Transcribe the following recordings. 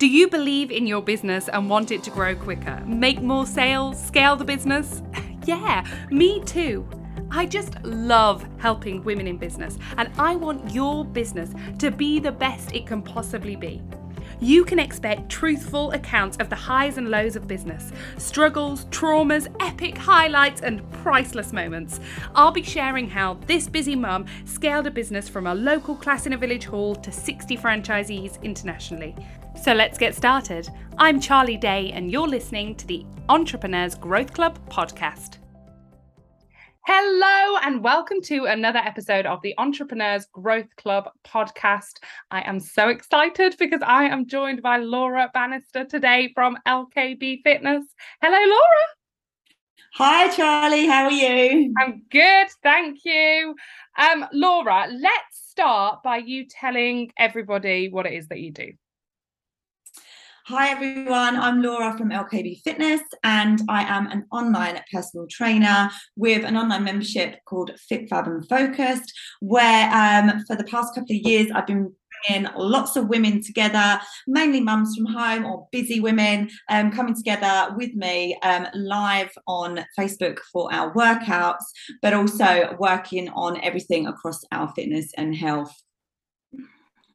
Do you believe in your business and want it to grow quicker? Make more sales? Scale the business? yeah, me too. I just love helping women in business, and I want your business to be the best it can possibly be. You can expect truthful accounts of the highs and lows of business, struggles, traumas, epic highlights, and priceless moments. I'll be sharing how this busy mum scaled a business from a local class in a village hall to 60 franchisees internationally. So let's get started. I'm Charlie Day, and you're listening to the Entrepreneurs Growth Club podcast. Hello, and welcome to another episode of the Entrepreneurs Growth Club podcast. I am so excited because I am joined by Laura Bannister today from LKB Fitness. Hello, Laura. Hi, Charlie. How are you? I'm good. Thank you. Um, Laura, let's start by you telling everybody what it is that you do. Hi everyone, I'm Laura from LKB Fitness and I am an online personal trainer with an online membership called Fit Fab and Focused, where um, for the past couple of years I've been bringing lots of women together, mainly mums from home or busy women, um, coming together with me um, live on Facebook for our workouts, but also working on everything across our fitness and health.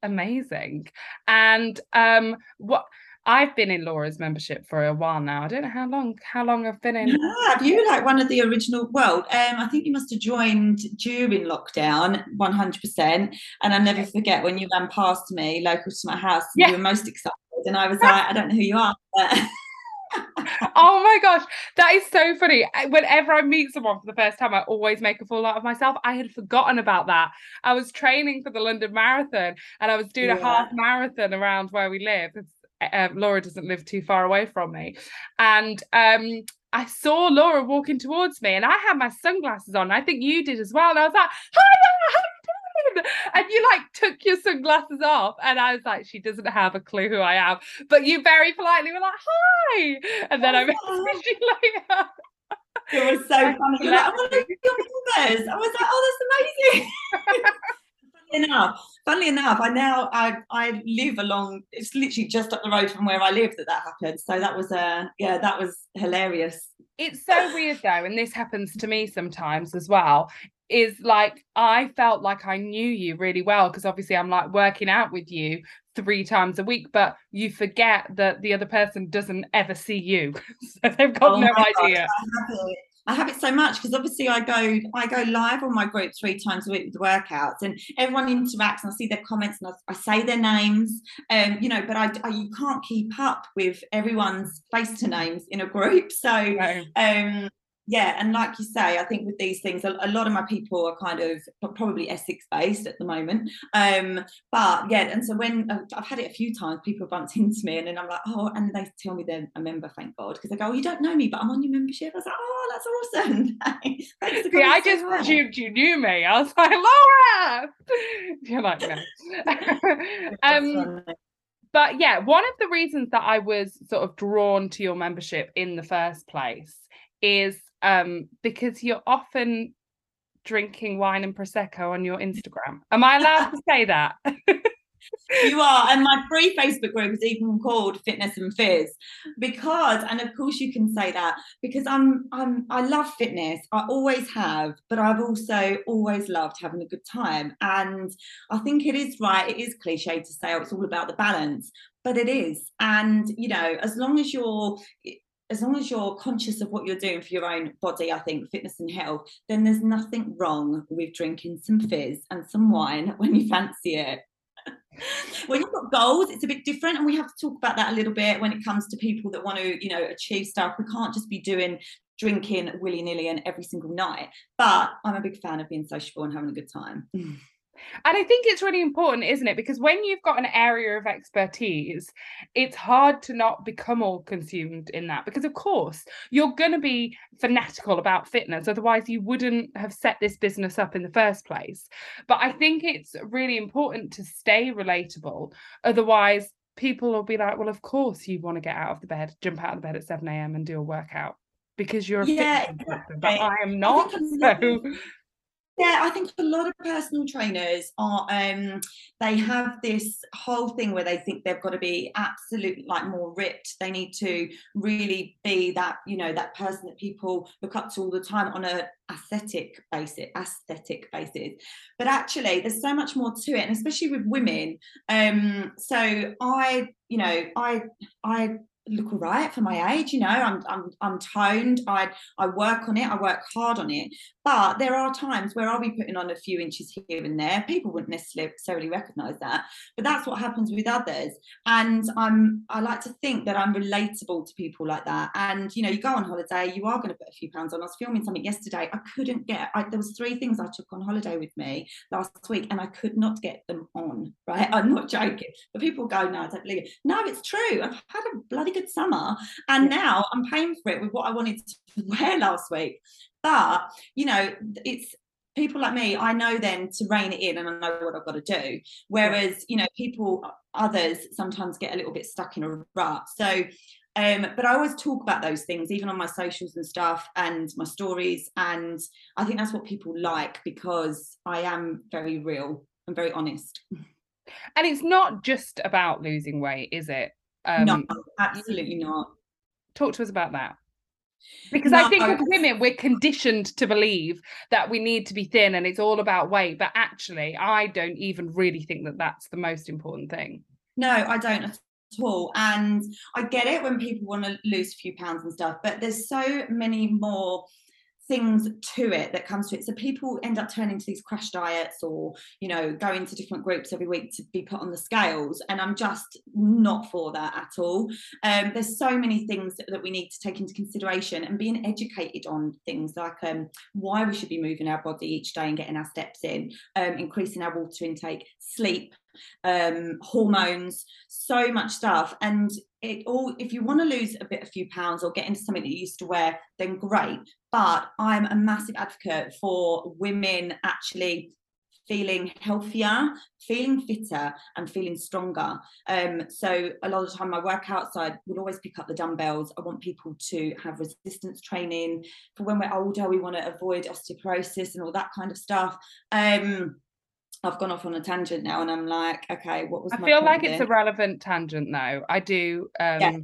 Amazing. And um, what I've been in Laura's membership for a while now. I don't know how long how long I've been in. Yeah, have you like one of the original? Well, um, I think you must have joined during lockdown, one hundred percent. And I never forget when you ran past me, local to my house. Yeah. You were most excited, and I was like, I don't know who you are. But... oh my gosh, that is so funny. Whenever I meet someone for the first time, I always make a fool out of myself. I had forgotten about that. I was training for the London Marathon and I was doing yeah. a half marathon around where we live. It's um, Laura doesn't live too far away from me, and um, I saw Laura walking towards me, and I had my sunglasses on. I think you did as well, and I was like, "Hi, Laura, how you doing?" And you like took your sunglasses off, and I was like, "She doesn't have a clue who I am," but you very politely were like, "Hi," and then oh, I messaged you later. It was so funny. Like, oh, I was like, "Oh, that's amazing." enough, funnily enough, I now I I live along. It's literally just up the road from where I live that that happened. So that was uh yeah, that was hilarious. It's so weird though, and this happens to me sometimes as well. Is like I felt like I knew you really well because obviously I'm like working out with you three times a week, but you forget that the other person doesn't ever see you, so they've got oh no idea. God, I have it so much because obviously I go I go live on my group three times a week with the workouts, and everyone interacts, and I see their comments, and I, I say their names, um, you know, but I, I, you can't keep up with everyone's face to names in a group, so um, yeah and like you say i think with these things a, a, lot of my people are kind of probably essex based at the moment. Um but yeah and so when uh, i've had it a few times people bumped into me and then i'm like oh and they tell me they're a member thank god because they go oh you don't know me but i'm on your membership. I was like oh that's awesome Thanks. Yeah i just assumed you knew me. I was like laura! You're like no. Um but yeah one of the reasons that i was sort of drawn to your membership in the first place is um, because you're often drinking wine and prosecco on your Instagram. Am I allowed to say that? you are, and my free Facebook group is even called Fitness and Fizz because, and of course you can say that because I'm, I'm, I love fitness. I always have, but I've also always loved having a good time. And I think it is right. It is cliche to say, oh, it's all about the balance, but it is. And you know, as long as you're as long as you're conscious of what you're doing for your own body, I think fitness and health, then there's nothing wrong with drinking some fizz and some wine when you fancy it. when you've got goals, it's a bit different, and we have to talk about that a little bit when it comes to people that want to, you know, achieve stuff. We can't just be doing drinking willy nilly and every single night. But I'm a big fan of being sociable and having a good time. Mm. And I think it's really important, isn't it? Because when you've got an area of expertise, it's hard to not become all consumed in that. Because, of course, you're going to be fanatical about fitness. Otherwise, you wouldn't have set this business up in the first place. But I think it's really important to stay relatable. Otherwise, people will be like, well, of course, you want to get out of the bed, jump out of the bed at 7 a.m. and do a workout because you're a yeah, fitness exactly. but I am not. So Yeah, I think a lot of personal trainers are um they have this whole thing where they think they've got to be absolutely like more ripped. They need to really be that, you know, that person that people look up to all the time on a aesthetic basis, aesthetic basis. But actually there's so much more to it, and especially with women. Um, so I, you know, I I look all right for my age you know I'm, I'm i'm toned i i work on it i work hard on it. But there are times where i'll be putting on a few inches here and there. People wouldn't necessarily recognize that but that's what happens with others. And i'm i like to think that i'm relatable to people like that. And you know you go on holiday you are going to put a few pounds on. I was filming something yesterday. I couldn't get I, there was three things i took on holiday with me last week and i could not get them on right? I'm not joking. But people go no i don't believe it. No it's true. I've had a bloody good summer. And now I'm paying for it with what I wanted to wear last week. But, you know, it's people like me, I know then to rein it in and I know what I've got to do. Whereas, you know, people, others sometimes get a little bit stuck in a rut. So, um, but I always talk about those things, even on my socials and stuff and my stories. And I think that's what people like because I am very real and very honest. And it's not just about losing weight, is it? Um, no, absolutely not. Talk to us about that. Because no, I think as women, we're conditioned to believe that we need to be thin and it's all about weight. But actually, I don't even really think that that's the most important thing. No, I don't at all. And I get it when people want to lose a few pounds and stuff, but there's so many more things to it that comes to it. So people end up turning to these crash diets or, you know, going to different groups every week to be put on the scales. And I'm just not for that at all. Um, there's so many things that, we need to take into consideration and being educated on things like um, why we should be moving our body each day and getting our steps in, um, increasing our water intake, sleep, um, hormones, so much stuff. And it all, if you want to lose a bit, a few pounds or get into something that you used to wear, then great. But I'm a massive advocate for women actually feeling healthier, feeling fitter, and feeling stronger. Um, so a lot of the time, my workouts, I would always pick up the dumbbells. I want people to have resistance training for when we're older. We want to avoid osteoporosis and all that kind of stuff. Um, I've gone off on a tangent now, and I'm like, okay, what was? I feel like it's a relevant tangent, though. I do. Um... Yeah.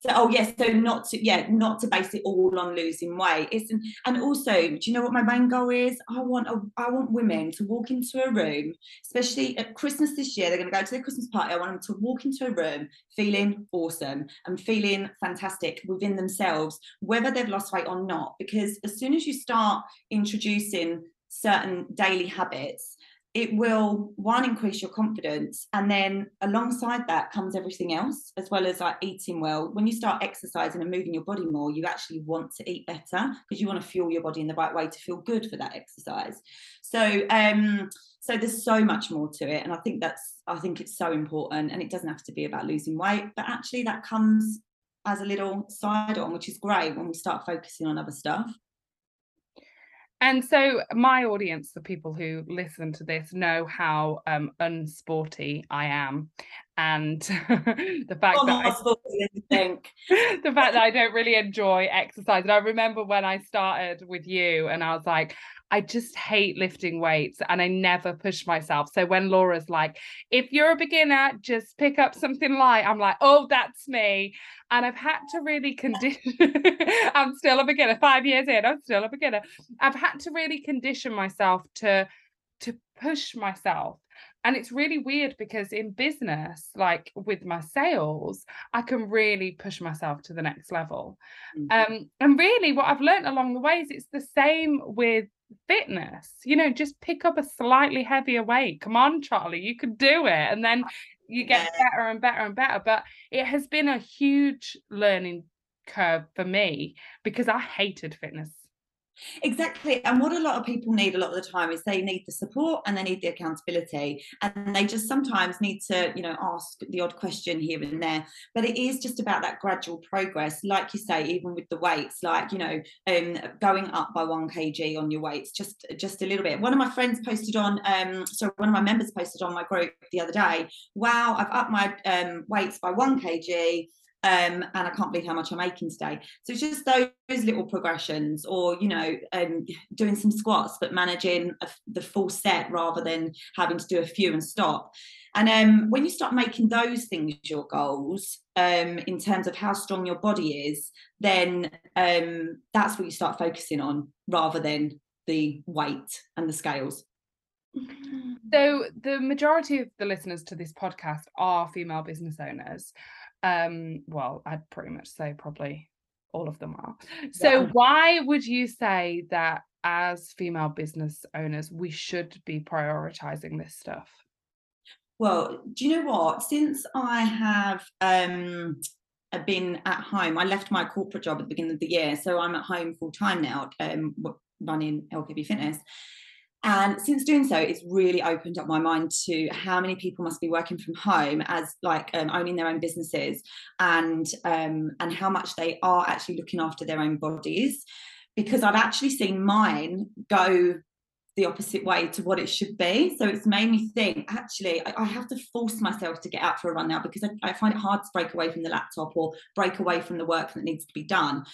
So, oh yes, so not to yeah, not to base it all on losing weight. It's and also, do you know what my main goal is? I want a, I want women to walk into a room, especially at Christmas this year. They're going to go to their Christmas party. I want them to walk into a room feeling awesome and feeling fantastic within themselves, whether they've lost weight or not. Because as soon as you start introducing certain daily habits it will one increase your confidence and then alongside that comes everything else as well as like eating well. When you start exercising and moving your body more you actually want to eat better because you want to fuel your body in the right way to feel good for that exercise. So um so there's so much more to it and i think that's i think it's so important and it doesn't have to be about losing weight but actually that comes as a little side on which is great when we start focusing on other stuff and so, my audience, the people who listen to this, know how um, unsporty I am, and the fact oh, that I, the fact that I don't really enjoy exercise. And I remember when I started with you, and I was like, I just hate lifting weights and I never push myself. So when Laura's like, if you're a beginner, just pick up something light, I'm like, oh, that's me. And I've had to really condition, I'm still a beginner. Five years in, I'm still a beginner. I've had to really condition myself to to push myself and it's really weird because in business like with my sales i can really push myself to the next level. Mm-hmm. um, and really what i've learned along the way is it's the same with fitness you know just pick up a slightly heavier weight. Come on charlie you can do it. And then you get better and better and better. But it has been a huge learning curve for me because i hated fitness Exactly. And what a lot of people need a lot of the time is they need the support and they need the accountability. And they just sometimes need to, you know, ask the odd question here and there. But it is just about that gradual progress. Like you say, even with the weights, like, you know, um, going up by one kg on your weights, just just a little bit. One of my friends posted on, um, so one of my members posted on my group the other day, wow, I've upped my um, weights by one kg um, and I can't believe how much I'm making today. So it's just those, those little progressions, or you know, um, doing some squats but managing a, the full set rather than having to do a few and stop. And um, when you start making those things your goals, um, in terms of how strong your body is, then um, that's what you start focusing on rather than the weight and the scales. So, the majority of the listeners to this podcast are female business owners. Um, well, I'd pretty much say probably all of them are. So, yeah. why would you say that as female business owners, we should be prioritizing this stuff? Well, do you know what? Since I have um, been at home, I left my corporate job at the beginning of the year, so I'm at home full time now, um, running LKB Fitness. And since doing so, it's really opened up my mind to how many people must be working from home as like um, owning their own businesses, and um, and how much they are actually looking after their own bodies. Because I've actually seen mine go the opposite way to what it should be. So it's made me think actually, I, I have to force myself to get out for a run now because I, I, find it hard to break away from the laptop or break away from the work that needs to be done.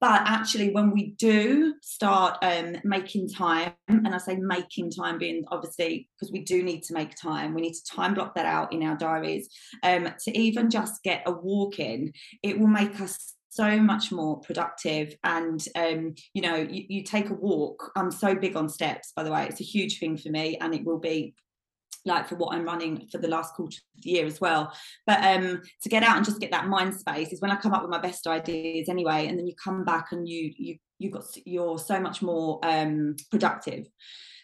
But actually, when we do start um, making time, and I say making time being obviously because we do need to make time, we need to time block that out in our diaries um, to even just get a walk in, it will make us so much more productive. And um, you know you, you take a walk i'm so big on steps by the way it's a huge thing for me and it will be like for what I'm running for the last quarter of the year as well. But um, to get out and just get that mind space is when I come up with my best ideas anyway, and then you come back and you you you got you're so much more um, productive.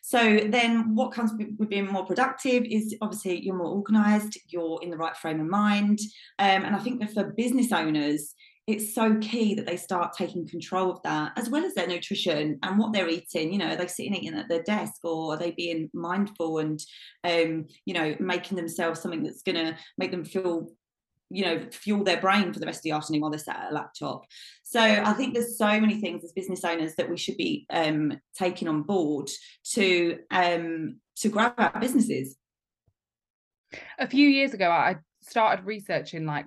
So then what comes with being more productive is obviously you're more organized, you're in the right frame of mind. Um, and I think that for business owners, it's so key that they start taking control of that as well as their nutrition and what they're eating. You know are they sitting eating at their desk or are they being mindful and um you know making themselves something that's going to make them feel you know fuel their brain for the rest of the afternoon while they're sat at a laptop? So i think there's so many things as business owners that we should be um taking on board to um to grow our businesses. A few years ago i started researching like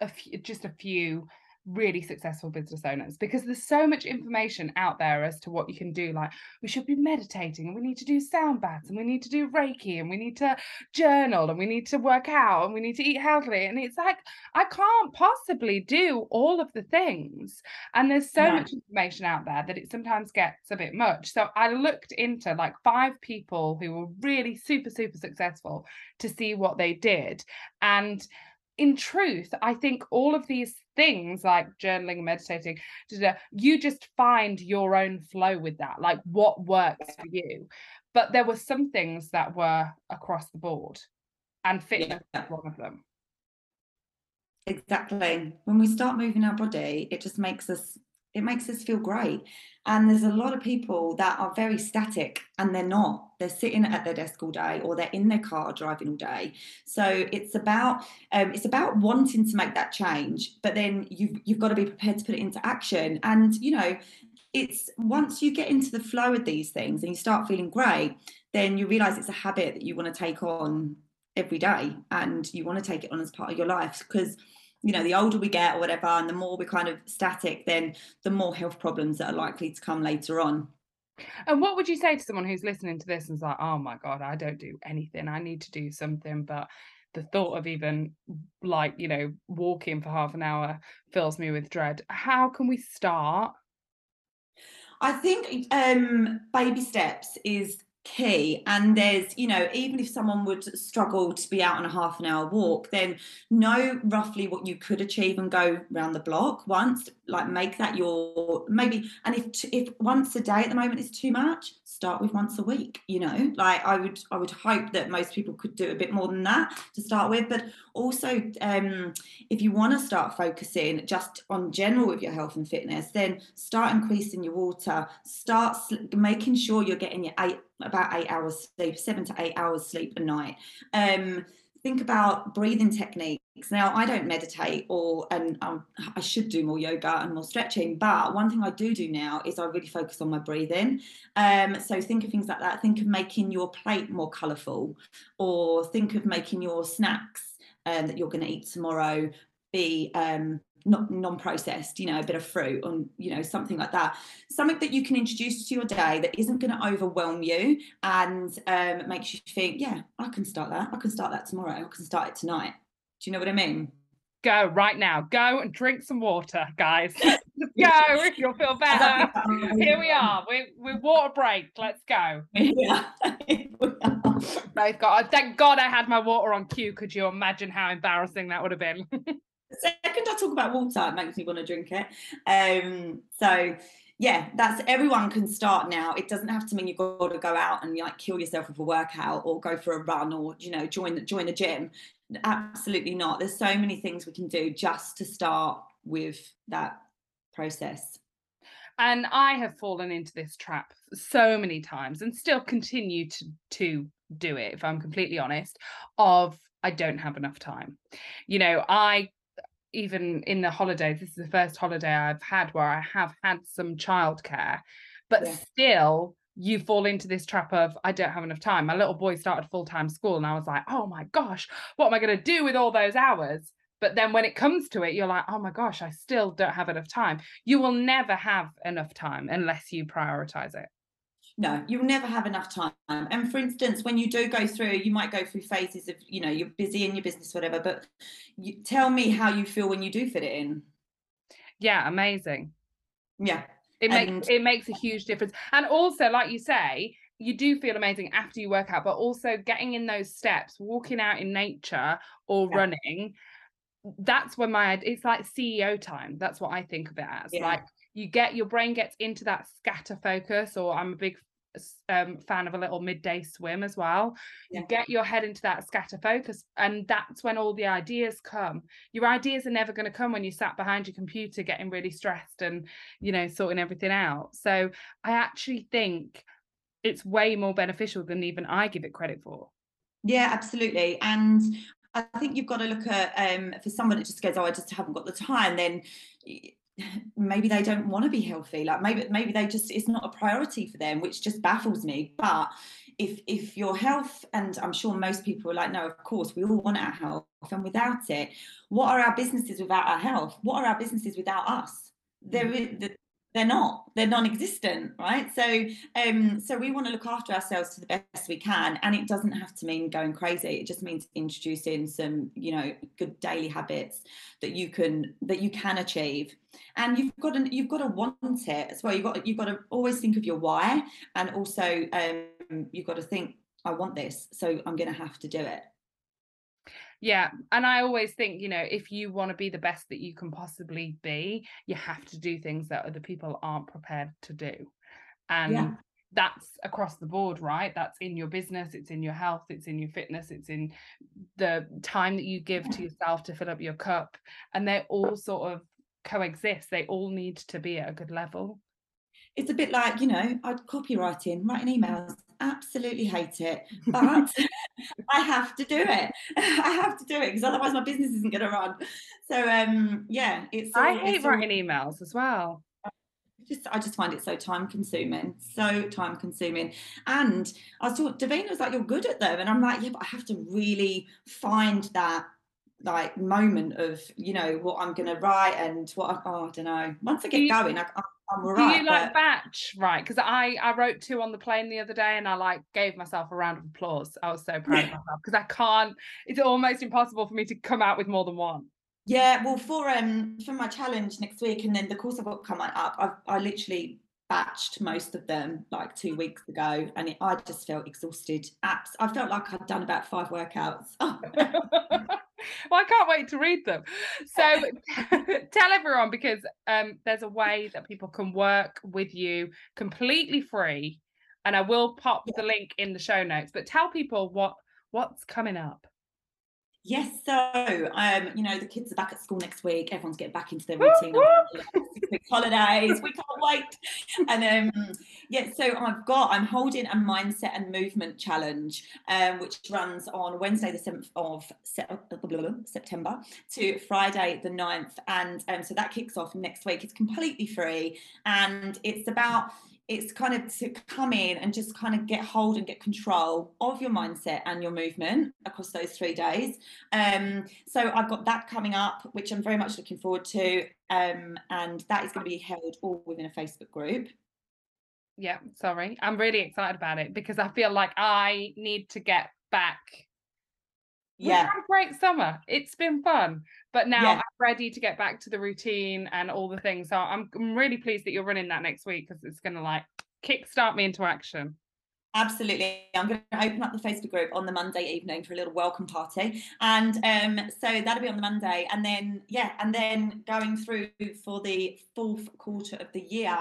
a few, just a few really successful business owners because there's so much information out there as to what you can do like we should be meditating and we need to do sound baths and we need to do reiki and we need to journal and we need to work out and we need to eat healthily and it's like i can't possibly do all of the things and there's so no. much information out there that it sometimes gets a bit much so i looked into like five people who were really super super successful to see what they did and in truth, I think all of these things like journaling, meditating, you just find your own flow with that, like what works for you. But there were some things that were across the board, and fitness yeah. is one of them. Exactly. When we start moving our body, it just makes us it makes us feel great. And there's a lot of people that are very static and they're not. They're sitting at their desk all day or they're in their car driving all day. So it's about um, it's about wanting to make that change, but then you've you've got to be prepared to put it into action. And you know, it's once you get into the flow of these things and you start feeling great, then you realize it's a habit that you want to take on every day and you want to take it on as part of your life because you know the older we get or whatever and the more we're kind of static then the more health problems that are likely to come later on. And what would you say to someone who's listening to this and is like oh my god i don't do anything. I need to do something but the thought of even like you know walking for half an hour fills me with dread. How can we start? I think um, baby steps is key. And there's you know even if someone would struggle to be out on a half an hour walk then know roughly what you could achieve and go around the block once like make that your maybe and if if once a day at the moment is too much start with once a week you know like i would i would hope that most people could do a bit more than that to start with but also um if you want to start focusing just on general with your health and fitness then start increasing your water start making sure you're getting your eight about eight hours sleep, seven to eight hours sleep a night. Um, think about breathing techniques. Now, I don't meditate, or and I should do more yoga and more stretching. But one thing I do do now is I really focus on my breathing. Um, so think of things like that. Think of making your plate more colourful, or think of making your snacks um, that you're going to eat tomorrow be um, not non-processed you know a bit of fruit or you know something like that. Something that you can introduce to your day that isn't going to overwhelm you and um, makes you think yeah i can start that. I can start that tomorrow. I can start it tonight. Do you know what i mean? Go right now. Go and drink some water guys. Go you'll feel better. here we are. We're, we're water break. Let's go. Yeah. Both got thank god i had my water on cue. Could you imagine how embarrassing that would have been the second I talk about water, it makes me want to drink it. Um, so yeah, that's everyone can start now. It doesn't have to mean you've got to go out and like kill yourself with a workout or go for a run or you know join join the gym. Absolutely not. There's so many things we can do just to start with that process. And I have fallen into this trap so many times and still continue to to do it if I'm completely honest of I don't have enough time. You know, I even in the holidays, this is the first holiday I've had where I have had some childcare, but yeah. still you fall into this trap of I don't have enough time. My little boy started full time school, and I was like, oh my gosh, what am I going to do with all those hours? But then when it comes to it, you're like, oh my gosh, I still don't have enough time. You will never have enough time unless you prioritize it no you'll never have enough time. And for instance when you do go through you might go through phases of you know you're busy in your business whatever but you, tell me how you feel when you do fit it in. Yeah amazing. Yeah. It and... makes it makes a huge difference. And also like you say you do feel amazing after you work out but also getting in those steps walking out in nature or yeah. running that's when my it's like ceo time. That's what i think of it as. Yeah. like you get your brain gets into that scatter focus or i'm a big um, fan of a little midday swim as well yeah. you get your head into that scatter focus and that's when all the ideas come your ideas are never going to come when you sat behind your computer getting really stressed and you know sorting everything out so i actually think it's way more beneficial than even i give it credit for yeah absolutely and I think you've got to look at um, for someone that just goes, "Oh, I just haven't got the time." Then maybe they don't want to be healthy like maybe maybe they just it's not a priority for them which just baffles me but if if your health and i'm sure most people are like no of course we all want our health and without it what are our businesses without our health what are our businesses without us there mm. is they're not they're non-existent right? So um so we want to look after ourselves to the best we can and it doesn't have to mean going crazy. It just means introducing some you know good daily habits that you can that you can achieve. And you've got to you've got to want it as well. You've got you've got to always think of your why and also um you've got to think i want this so i'm going to have to do it yeah. And I always think, you know, if you want to be the best that you can possibly be, you have to do things that other people aren't prepared to do. And yeah. that's across the board, right? That's in your business, it's in your health, it's in your fitness, it's in the time that you give to yourself to fill up your cup. And they all sort of coexist. They all need to be at a good level. It's a bit like, you know, I'd copywriting, writing emails absolutely hate it, but I have to do it. I have to do it because otherwise my business isn't going to run. So um, yeah, it's. All, I hate it's writing all, emails as well. Just, I just find it so time consuming, so time consuming. And I talking, Davina was like, "You're good at them," and I'm like, "Yeah, but I have to really find that like moment of you know what I'm going to write and what I, oh, I don't know. Once I get going, I, I Do you like but... batch? Right. Because I, I wrote two on the plane the other day and I like gave myself a round of applause. I was so proud of myself because I can't, it's almost impossible for me to come out with more than one. Yeah, well, for um for my challenge next week, and then the course I've got coming up, I've I literally batched most of them like two weeks ago, and it, I just felt exhausted. Apps, I felt like I'd done about five workouts. well, I can't wait to read them. So tell everyone because um, there's a way that people can work with you completely free, and I will pop the link in the show notes. But tell people what what's coming up. Yes, so um, you know the kids are back at school next week. Everyone's getting back into their routine. holidays, we can't wait. And um, yeah, so I've got I'm holding a mindset and movement challenge, um, which runs on Wednesday the seventh of September to Friday the 9th. and um, so that kicks off next week. It's completely free, and it's about it's kind of to come in and just kind of get hold and get control of your mindset and your movement across those three days. Um, so I've got that coming up, which I'm very much looking forward to. Um, and that is going to be held all within a Facebook group. Yeah, sorry. I'm really excited about it because I feel like I need to get back. We've Yeah. had a great summer. It's been fun. But now Yeah. I'm ready to get back to the routine and all the things. So I'm, I'm really pleased that you're running that next week because it's going to like kickstart me into action. Absolutely. I'm going to open up the Facebook group on the Monday evening for a little welcome party. And um, so that'll be on the Monday. And then, yeah, and then going through for the fourth quarter of the year,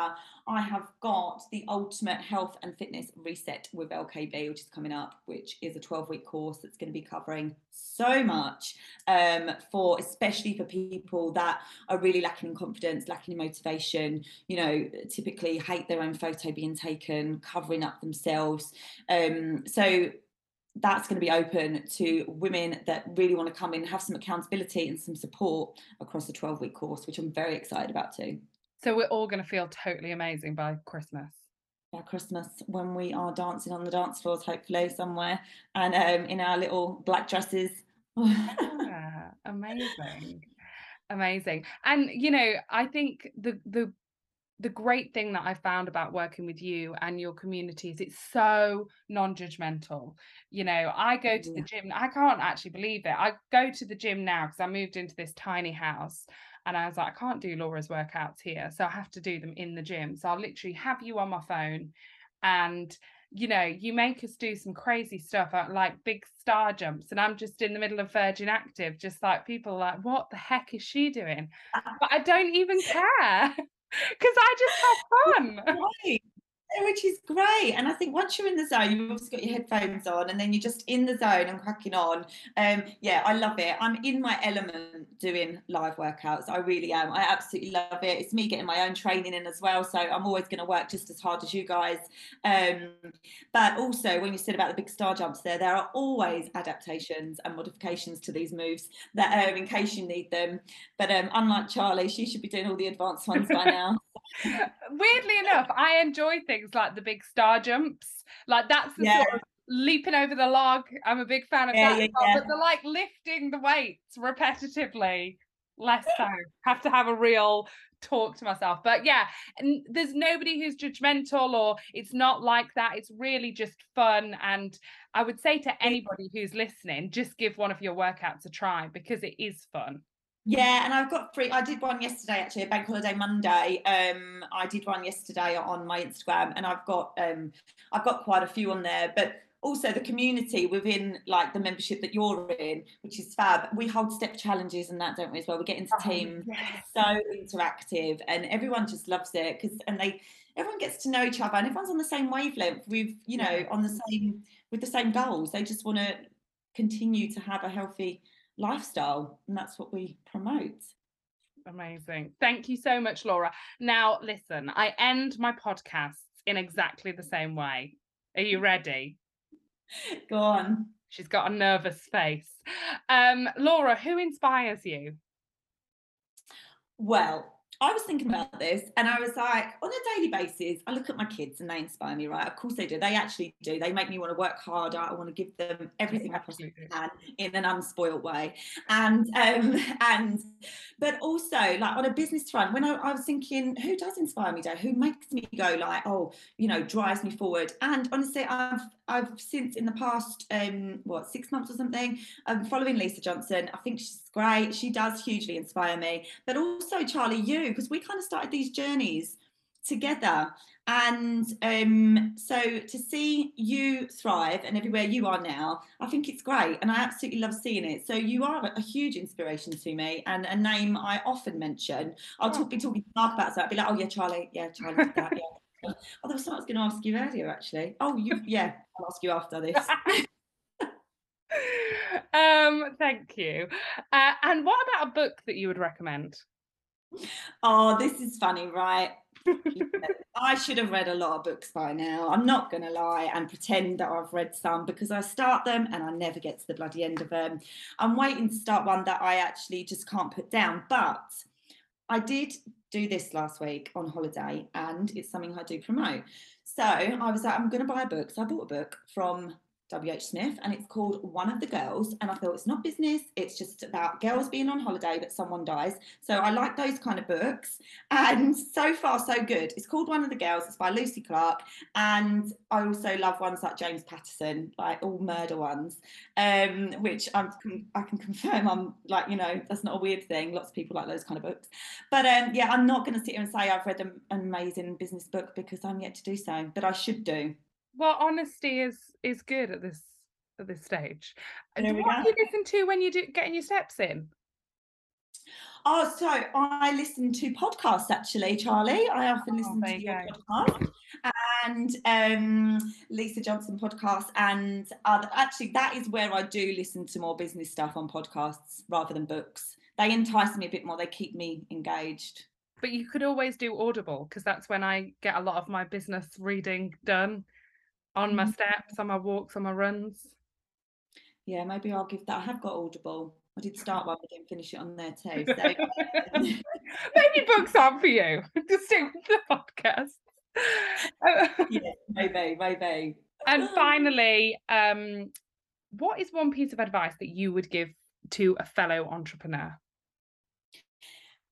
I have got the Ultimate Health and Fitness Reset with LKB, which is coming up, which is a 12 week course that's going to be covering so much um, for especially for people that are really lacking in confidence, lacking in motivation, you know, typically hate their own photo being taken, covering up themselves. Um, so that's going to be open to women that really want to come in, have some accountability and some support across the 12 week course, which I'm very excited about too. So we're all going to feel totally amazing by Christmas. Yeah, Christmas when we are dancing on the dance floors, hopefully somewhere, and um, in our little black dresses. Yeah, amazing. Amazing. And you know, I think the the the great thing that I found about working with you and your community is it's so non-judgmental. You know, I go to the gym. I can't actually believe it. I go to the gym now because I moved into this tiny house and I was like, I can't do Laura's workouts here. So I have to do them in the gym. So I'll literally have you on my phone and you know, you make us do some crazy stuff like big star jumps, and I'm just in the middle of Virgin Active, just like people are like, what the heck is she doing? Ah. But I don't even care because I just have fun. Right. Which is great. And I think once you're in the zone, you've obviously got your headphones on and then you're just in the zone and cracking on. Um, yeah, I love it. I'm in my element doing live workouts. I really am. I absolutely love it. It's me getting my own training in as well. So I'm always going to work just as hard as you guys. Um, but also, when you said about the big star jumps there, there are always adaptations and modifications to these moves that um, in case you need them. But um, unlike Charlie, she should be doing all the advanced ones by now. Weirdly enough, I enjoy things like the big star jumps. Like that's the Yeah. sort of leaping over the log. I'm a big fan of Yeah, that. yeah, well. But the like lifting the weights repetitively, less so. Have to have a real talk to myself. But yeah, there's nobody who's judgmental or it's not like that. It's really just fun. And I would say to anybody who's listening, just give one of your workouts a try because it is fun. Yeah, and I've got three. I did one yesterday, actually, a bank holiday Monday. Um, I did one yesterday on my Instagram, and I've got um, I've got quite a few on there. But also the community within like the membership that you're in, which is fab. We hold step challenges and that, don't we? As well, we get into Oh, teams. yes. So interactive, and everyone just loves it because and they everyone gets to know each other, and everyone's on the same wavelength. With you know on the same with the same goals. They just want to continue to have a healthy lifestyle and that's what we promote Amazing. Thank you so much, Laura. Now, listen, I end my podcasts in exactly the same way. Are you ready? go on She's got a nervous face. Um, Laura, who inspires you? well i was thinking about this and i was like on a daily basis i look at my kids and they inspire me right? Of course they do. They actually do. They make me want to work harder. I want to give them everything i possibly can in an unspoiled way. And um and but also like on a business front when I, I was thinking who does inspire me Dave? who makes me go like oh you know drives me forward? And honestly i've i've since in the past um what six months or something i'm following lisa johnson i think she's great she does hugely inspire me. But also charlie you because we kind of started these journeys together. And um, so to see you thrive and everywhere you are now i think it's great and i absolutely love seeing it. So you are a huge inspiration to me and a name i often mention. I'll talk, be talking to mark about that i'll be like oh yeah charlie yeah charlie did that yeah. Oh there was something i was going to ask you earlier actually. Oh you yeah i'll ask you after this um, thank you. Uh, and what about a book that you would recommend? Oh, this is funny, right? I should have read a lot of books by now. I'm not going to lie and pretend that I've read some because I start them and I never get to the bloody end of them. I'm waiting to start one that I actually just can't put down. But I did do this last week on holiday, and it's something I do promote. So I was like, I'm going to buy a book. So I bought a book from W.H. Smith, and it's called One of the Girls. And I thought it's not business, it's just about girls being on holiday, but someone dies. So I like those kind of books. And so far, so good. It's called One of the Girls, it's by Lucy Clarke. And I also love ones like James Patterson, like all murder ones, um, which I'm, I can confirm I'm like, you know, that's not a weird thing. Lots of people like those kind of books. But um, yeah, I'm not going to sit here and say I've read an amazing business book because I'm yet to do so, but I should do well honesty is is good at this at this stage and what do you listen to when you do getting your steps in Oh, so I listen to podcasts actually, Charlie. I often oh, listen to your podcast and um, Lisa Johnson podcast, and other, actually, that is where I do listen to more business stuff on podcasts rather than books. They entice me a bit more. They keep me engaged. But you could always do Audible because that's when I get a lot of my business reading done on my steps, on my walks, on my runs. Yeah, maybe I'll give that. I have got Audible. I did start one, but didn't finish it on there too. So. maybe books aren't for you. Just stick with the podcast. yeah, maybe, maybe. And finally, um, what is one piece of advice that you would give to a fellow entrepreneur?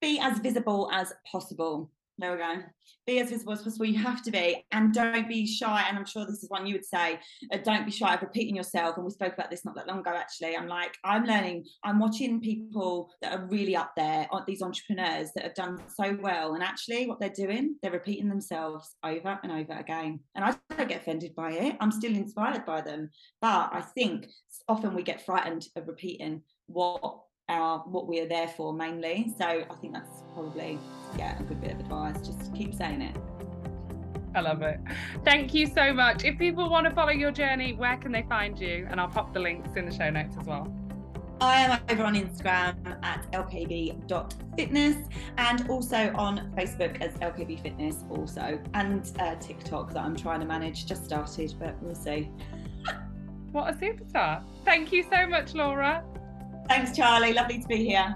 Be as visible as possible. There we go. Be as visible as possible. You have to be, and don't be shy. And I'm sure this is one you would say. Uh, don't be shy of repeating yourself. And we spoke about this not that long ago. Actually, I'm like, I'm learning. I'm watching people that are really up there. These entrepreneurs that have done so well, and actually, what they're doing, they're repeating themselves over and over again. And I don't get offended by it. I'm still inspired by them. But I think often we get frightened of repeating what our what we are there for mainly. So I think that's probably yeah a good bit of advice. Just keep saying it. I love it. Thank you so much. If people want to follow your journey, where can they find you? And I'll pop the links in the show notes as well. I am over on Instagram at lkb.fitness and also on Facebook as LKB Fitness also and uh, TikTok that I'm trying to manage. Just started, but we'll see. what a superstar. Thank you so much, Laura. Thanks, Charlie. Lovely to be here.